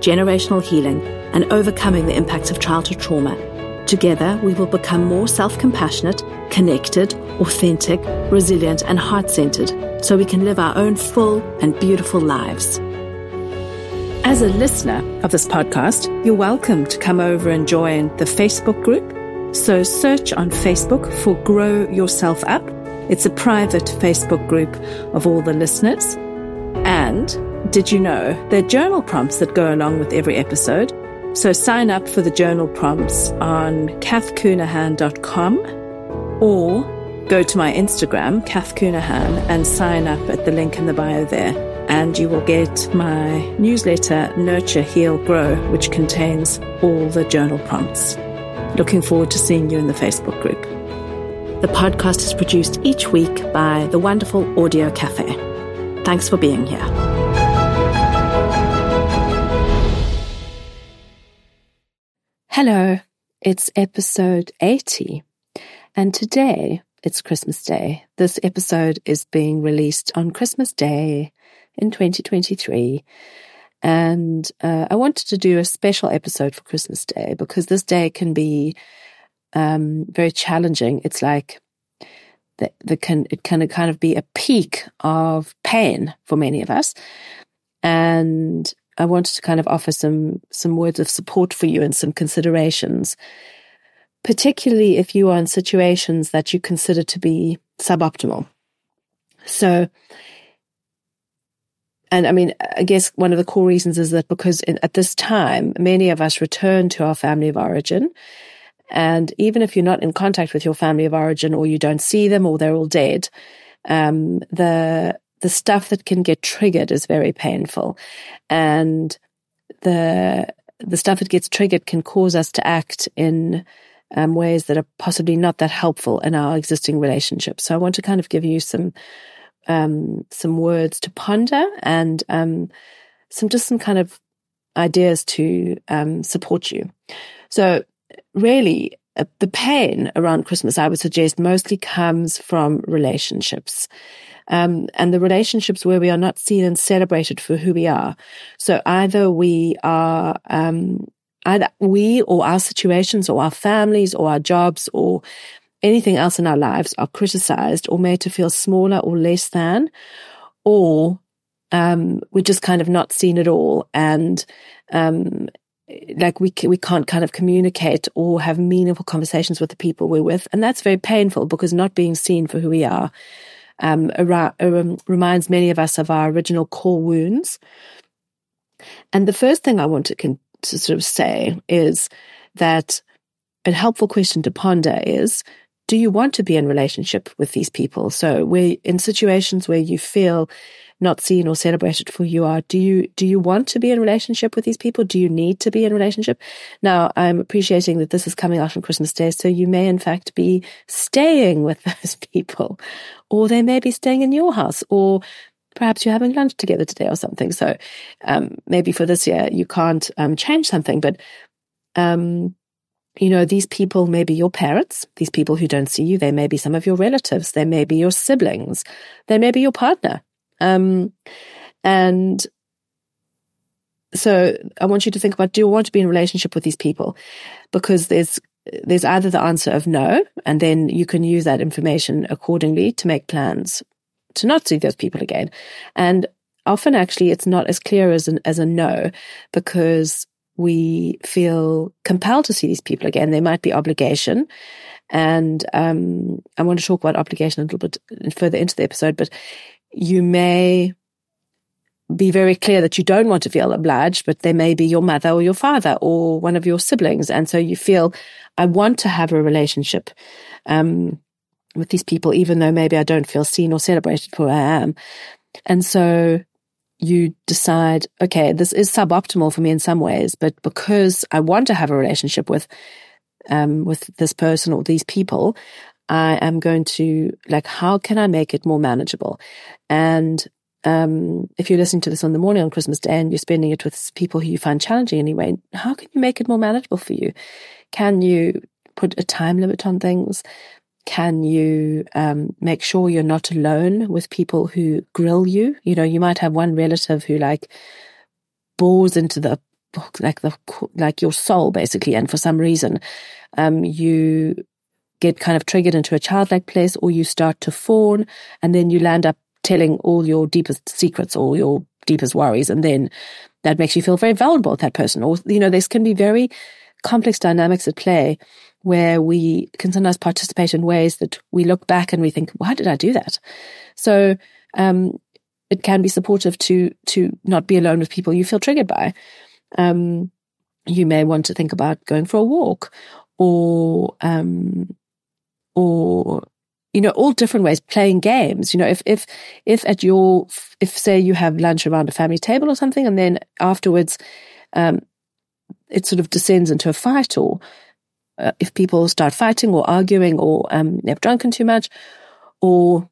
generational healing, and overcoming the impacts of childhood trauma. Together, we will become more self compassionate, connected, authentic, resilient, and heart centered so we can live our own full and beautiful lives. As a listener of this podcast, you're welcome to come over and join the Facebook group. So search on Facebook for Grow Yourself Up. It's a private Facebook group of all the listeners. Did you know there are journal prompts that go along with every episode? So sign up for the journal prompts on cathcounihan.com or go to my Instagram, Cath Counihan, and sign up at the link in the bio there. And you will get my newsletter, Nurture, Heal, Grow, which contains all the journal prompts. Looking forward to seeing you in the Facebook group. The podcast is produced each week by the wonderful Audio Cafe. Thanks for being here. Hello, it's episode 80, and today it's Christmas Day. This episode is being released on Christmas Day in 2023. And uh, I wanted to do a special episode for Christmas Day because this day can be um, very challenging. It's like the, the can it can kind of be a peak of pain for many of us, and I wanted to kind of offer some some words of support for you and some considerations, particularly if you are in situations that you consider to be suboptimal. So, and I mean, I guess one of the core reasons is that because in, at this time, many of us return to our family of origin. And even if you're not in contact with your family of origin or you don't see them or they're all dead, um, the the stuff that can get triggered is very painful. And the, the stuff that gets triggered can cause us to act in um, ways that are possibly not that helpful in our existing relationships. So I want to kind of give you some, um, some words to ponder and, um, some, just some kind of ideas to, um, support you. So really, uh, the pain around Christmas, I would suggest, mostly comes from relationships um, and the relationships where we are not seen and celebrated for who we are. So either we are, um, either we or our situations or our families or our jobs or anything else in our lives are criticized or made to feel smaller or less than, or um, we're just kind of not seen at all, and um, like we we can't kind of communicate or have meaningful conversations with the people we're with, and that's very painful because not being seen for who we are um, um, reminds many of us of our original core wounds. And the first thing I want to, con- to sort of say is that a helpful question to ponder is do you want to be in relationship with these people? So where in situations where you feel not seen or celebrated for who you are, do you do you want to be in relationship with these people? Do you need to be in relationship? Now I'm appreciating that this is coming out on Christmas Day, so you may in fact be staying with those people, or they may be staying in your house, or perhaps you're having lunch together today or something. So um, maybe for this year you can't um, change something, but um, you know, these people may be your parents, these people who don't see you, they may be some of your relatives, they may be your siblings, they may be your partner. Um, and so I want you to think about, do you want to be in a relationship with these people? Because there's, there's either the answer of no, and then you can use that information accordingly to make plans to not see those people again. And often actually it's not as clear as an, as a no, because we feel compelled to see these people again. There might be obligation. And um, I want to talk about obligation a little bit further into the episode, but you may be very clear that you don't want to feel obliged, but they may be your mother or your father or one of your siblings. And so you feel, I want to have a relationship um, with these people, even though maybe I don't feel seen or celebrated for who I am. And so you decide, okay, this is suboptimal for me in some ways, but because I want to have a relationship with, um, with this person or these people, I am going to like, how can I make it more manageable? And, um, if you're listening to this on the morning on Christmas Day and you're spending it with people who you find challenging anyway, how can you make it more manageable for you? Can you put a time limit on things? Can you um, make sure you're not alone with people who grill you? You know, you might have one relative who like bores into the like the like your soul basically, and for some reason, um, you get kind of triggered into a childlike place, or you start to fawn, and then you land up telling all your deepest secrets, all your deepest worries, and then that makes you feel very vulnerable with that person. Or you know, this can be very complex dynamics at play where we can sometimes participate in ways that we look back and we think, why did I do that? So, um, it can be supportive to, to not be alone with people you feel triggered by. Um, you may want to think about going for a walk or, um, or, you know, all different ways, playing games. You know, if, if, if at your, if say you have lunch around a family table or something and then afterwards, um, it sort of descends into a fight or uh, if people start fighting or arguing or um, they've drunken too much or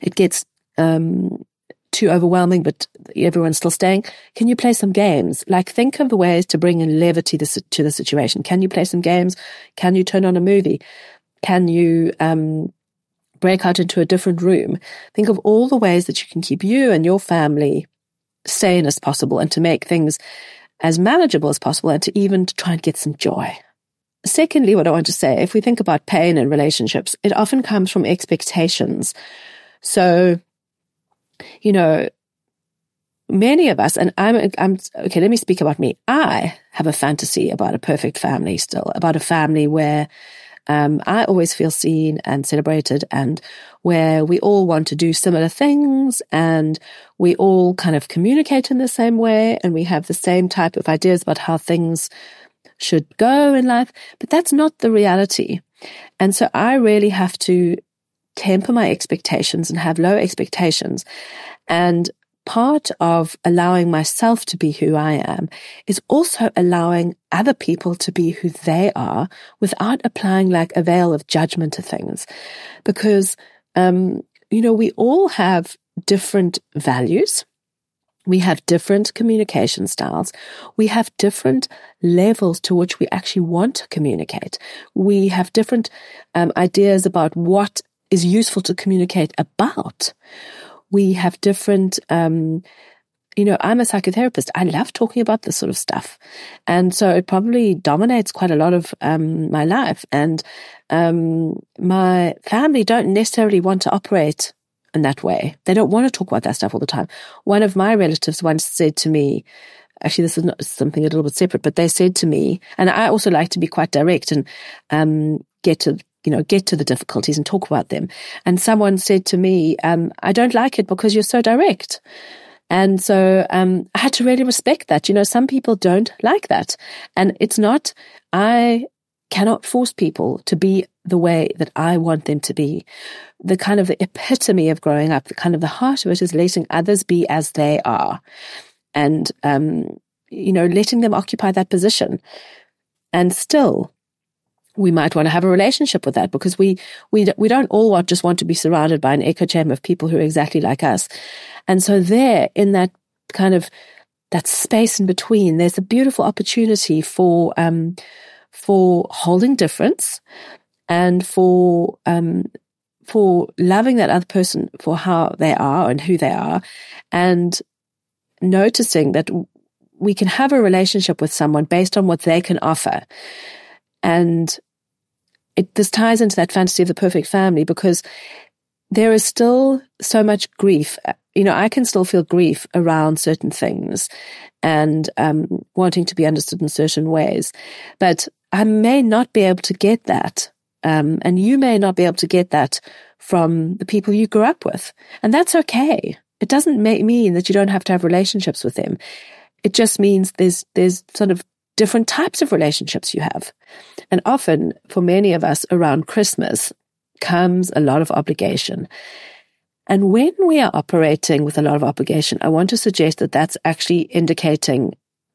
it gets um, too overwhelming, but everyone's still staying. Can you play some games? Like think of the ways to bring in levity to the situation. Can you play some games? Can you turn on a movie? Can you um, break out into a different room? Think of all the ways that you can keep you and your family sane as possible and to make things as manageable as possible and to even to try and get some joy. Secondly, what I want to say, if we think about pain in relationships, it often comes from expectations. So, you know, many of us, and I'm, I'm, okay, let me speak about me. I have a fantasy about a perfect family still, about a family where um, I always feel seen and celebrated and where we all want to do similar things and we all kind of communicate in the same way and we have the same type of ideas about how things should go in life. But that's not the reality. And so I really have to temper my expectations and have low expectations. And part of allowing myself to be who I am is also allowing other people to be who they are without applying like a veil of judgment to things. Because, um, you know, we all have different values. We have different communication styles. We have different levels to which we actually want to communicate. We have different um, ideas about what is useful to communicate about we have different, um, you know, I'm a psychotherapist. I love talking about this sort of stuff. And so it probably dominates quite a lot of, um, my life. And, um, my family don't necessarily want to operate in that way. They don't want to talk about that stuff all the time. One of my relatives once said to me, actually this is not something a little bit separate, but they said to me, and I also like to be quite direct and, um, get to you know, get to the difficulties and talk about them. And someone said to me, um, I don't like it because you're so direct. And so um, I had to really respect that. You know, some people don't like that. And it's not, I cannot force people to be the way that I want them to be. The kind of the epitome of growing up, the kind of the heart of it is letting others be as they are. And, um, you know, letting them occupy that position. And still, we might want to have a relationship with that because we we we don't all want, just want to be surrounded by an echo chamber of people who are exactly like us, and so there in that kind of that space in between, there's a beautiful opportunity for um for holding difference and for um for loving that other person for how they are and who they are, and noticing that we can have a relationship with someone based on what they can offer. And it, this ties into that fantasy of the perfect family because there is still so much grief. You know, I can still feel grief around certain things and um, wanting to be understood in certain ways, but I may not be able to get that. Um, and you may not be able to get that from the people you grew up with. And that's okay. It doesn't mean that you don't have to have relationships with them. It just means there's, there's sort of different types of relationships you have. And often for many of us around Christmas comes a lot of obligation. And when we are operating with a lot of obligation, I want to suggest that that's actually indicating,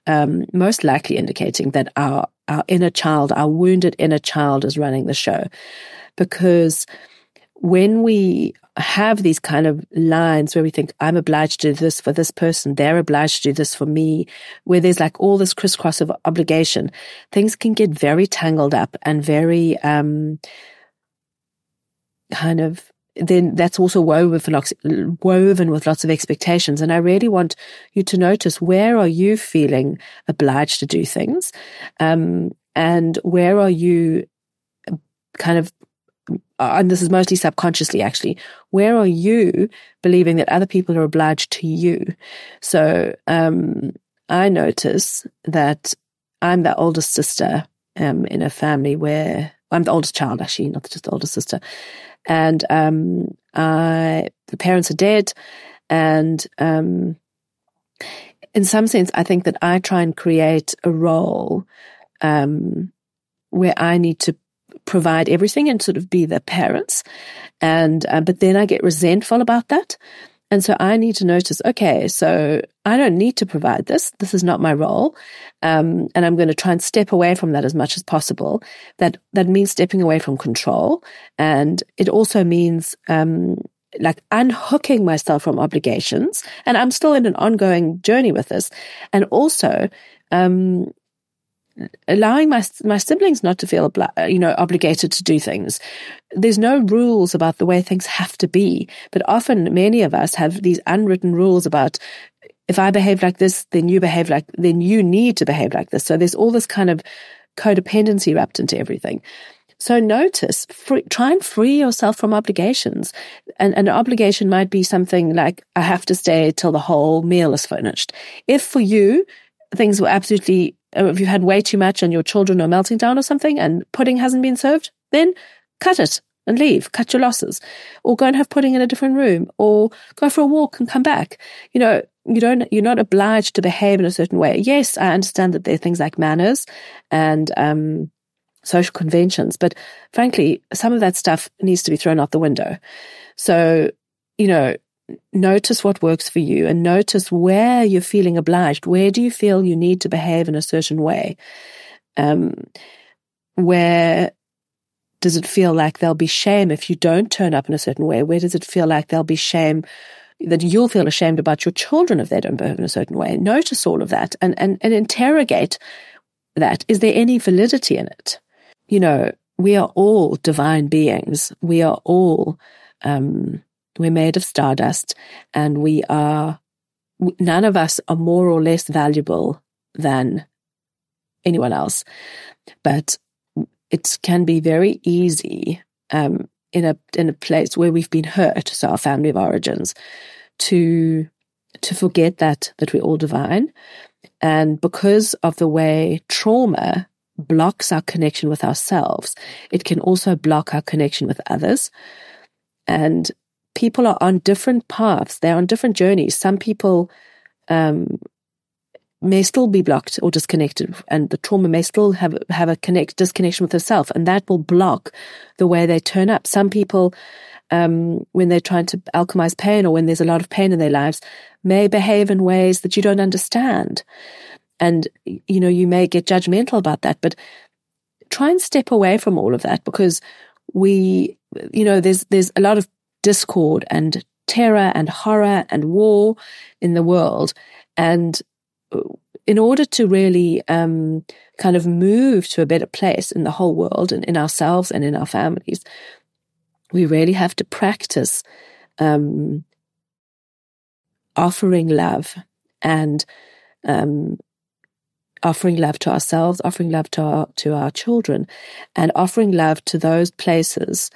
um, most likely indicating that our, our inner child, our wounded inner child is running the show. Because when we have these kind of lines where we think, I'm obliged to do this for this person, they're obliged to do this for me, where there's like all this crisscross of obligation, things can get very tangled up and very, um, kind of then that's also woven with lots, woven with lots of expectations. And I really want you to notice where are you feeling obliged to do things, um, and where are you kind of and this is mostly subconsciously actually, where are you believing that other people are obliged to you? So, um, I notice that I'm the oldest sister, um, in a family where I'm the oldest child, actually, not just the oldest sister. And, um, I, the parents are dead. And, um, in some sense, I think that I try and create a role, um, where I need to provide everything and sort of be the parents. And, uh, but then I get resentful about that. And so I need to notice, okay, so I don't need to provide this. This is not my role. Um, and I'm going to try and step away from that as much as possible. That, that means stepping away from control. And it also means, um, like unhooking myself from obligations. And I'm still in an ongoing journey with this. And also, um, allowing my my siblings not to feel you know obligated to do things. There's no rules about the way things have to be, but often many of us have these unwritten rules about if I behave like this, then you behave like then you need to behave like this. So there's all this kind of codependency wrapped into everything. So notice, free, try and free yourself from obligations. And, and an obligation might be something like, I have to stay till the whole meal is finished. If for you, things were absolutely if you've had way too much and your children are melting down or something and pudding hasn't been served, then cut it and leave, cut your losses, or go and have pudding in a different room, or go for a walk and come back. You know, you don't, you're not obliged to behave in a certain way. Yes, I understand that there are things like manners and, um, social conventions, but frankly, some of that stuff needs to be thrown out the window. So, you know, notice what works for you and notice where you're feeling obliged. Where do you feel you need to behave in a certain way? Um, where does it feel like there'll be shame if you don't turn up in a certain way? Where does it feel like there'll be shame that you'll feel ashamed about your children if they don't behave in a certain way? Notice all of that and, and, and interrogate that. Is there any validity in it? You know, we are all divine beings. We are all, um, we're made of stardust and we are, none of us are more or less valuable than anyone else. But it can be very easy, um, in a, in a place where we've been hurt, so our family of origins, to, to forget that, that we're all divine. And because of the way trauma blocks our connection with ourselves, it can also block our connection with others. And people are on different paths. They're on different journeys. Some people um, may still be blocked or disconnected, and the trauma may still have have a connect disconnection with herself, and that will block the way they turn up. Some people, um, when they're trying to alchemize pain or when there's a lot of pain in their lives, may behave in ways that you don't understand, and you know you may get judgmental about that, but try and step away from all of that because we, you know, there's there's a lot of discord and terror and horror and war in the world. And in order to really um, kind of move to a better place in the whole world and in ourselves and in our families, we really have to practice um, offering love and um, offering love to ourselves, offering love to our to our children, and offering love to those places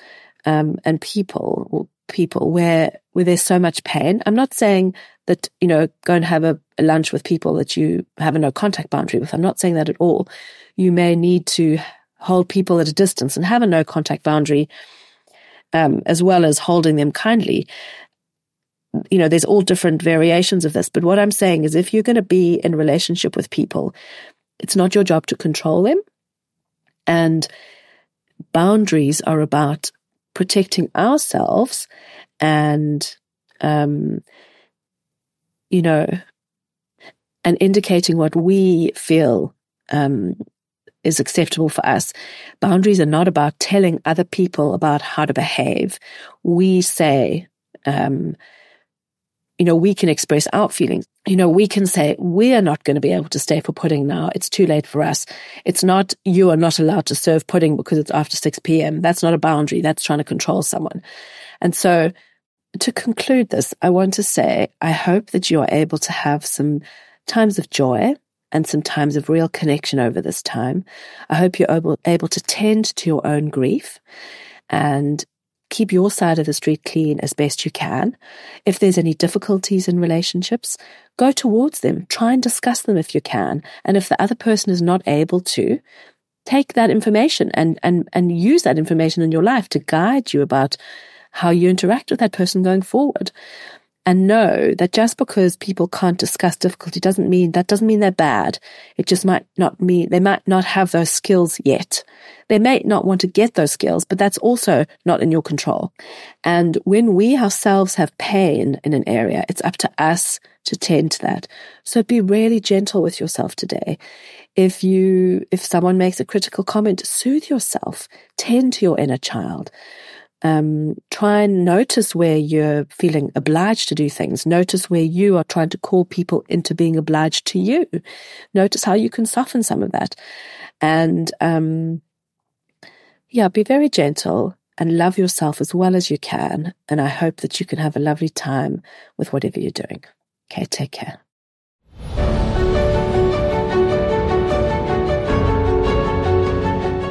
um, and people people where where there's so much pain. I'm not saying that you know go and have a, a lunch with people that you have a no contact boundary with. I'm not saying that at all. You may need to hold people at a distance and have a no contact boundary, um, as well as holding them kindly. You know, there's all different variations of this. But what I'm saying is, if you're going to be in relationship with people, it's not your job to control them, and boundaries are about protecting ourselves and um, you know, and indicating what we feel um, is acceptable for us. Boundaries are not about telling other people about how to behave. We say, um, you know, we can express our feelings. You know, we can say, we are not going to be able to stay for pudding now. It's too late for us. It's not, you are not allowed to serve pudding because it's after 6 p.m. That's not a boundary. That's trying to control someone. And so to conclude this, I want to say, I hope that you are able to have some times of joy and some times of real connection over this time. I hope you're able, able to tend to your own grief and keep your side of the street clean as best you can. If there's any difficulties in relationships, go towards them. Try and discuss them if you can. And if the other person is not able to, take that information and, and, and use that information in your life to guide you about how you interact with that person going forward and know that just because people can't discuss difficulty doesn't mean that doesn't mean they're bad. It just might not mean they might not have those skills yet. They may not want to get those skills, but that's also not in your control. And when we ourselves have pain in an area, it's up to us to tend to that. So be really gentle with yourself today. If you, if someone makes a critical comment, soothe yourself, tend to your inner child um, try and notice where you're feeling obliged to do things. Notice where you are trying to call people into being obliged to you. Notice how you can soften some of that. And, um, yeah, be very gentle and love yourself as well as you can. And I hope that you can have a lovely time with whatever you're doing. Okay, take care.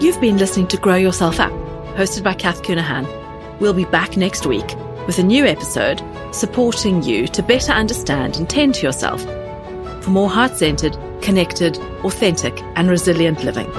You've been listening to Grow Yourself Up, hosted by Cath Counihan. We'll be back next week with a new episode supporting you to better understand and tend to yourself for more heart centered, connected, authentic, and resilient living.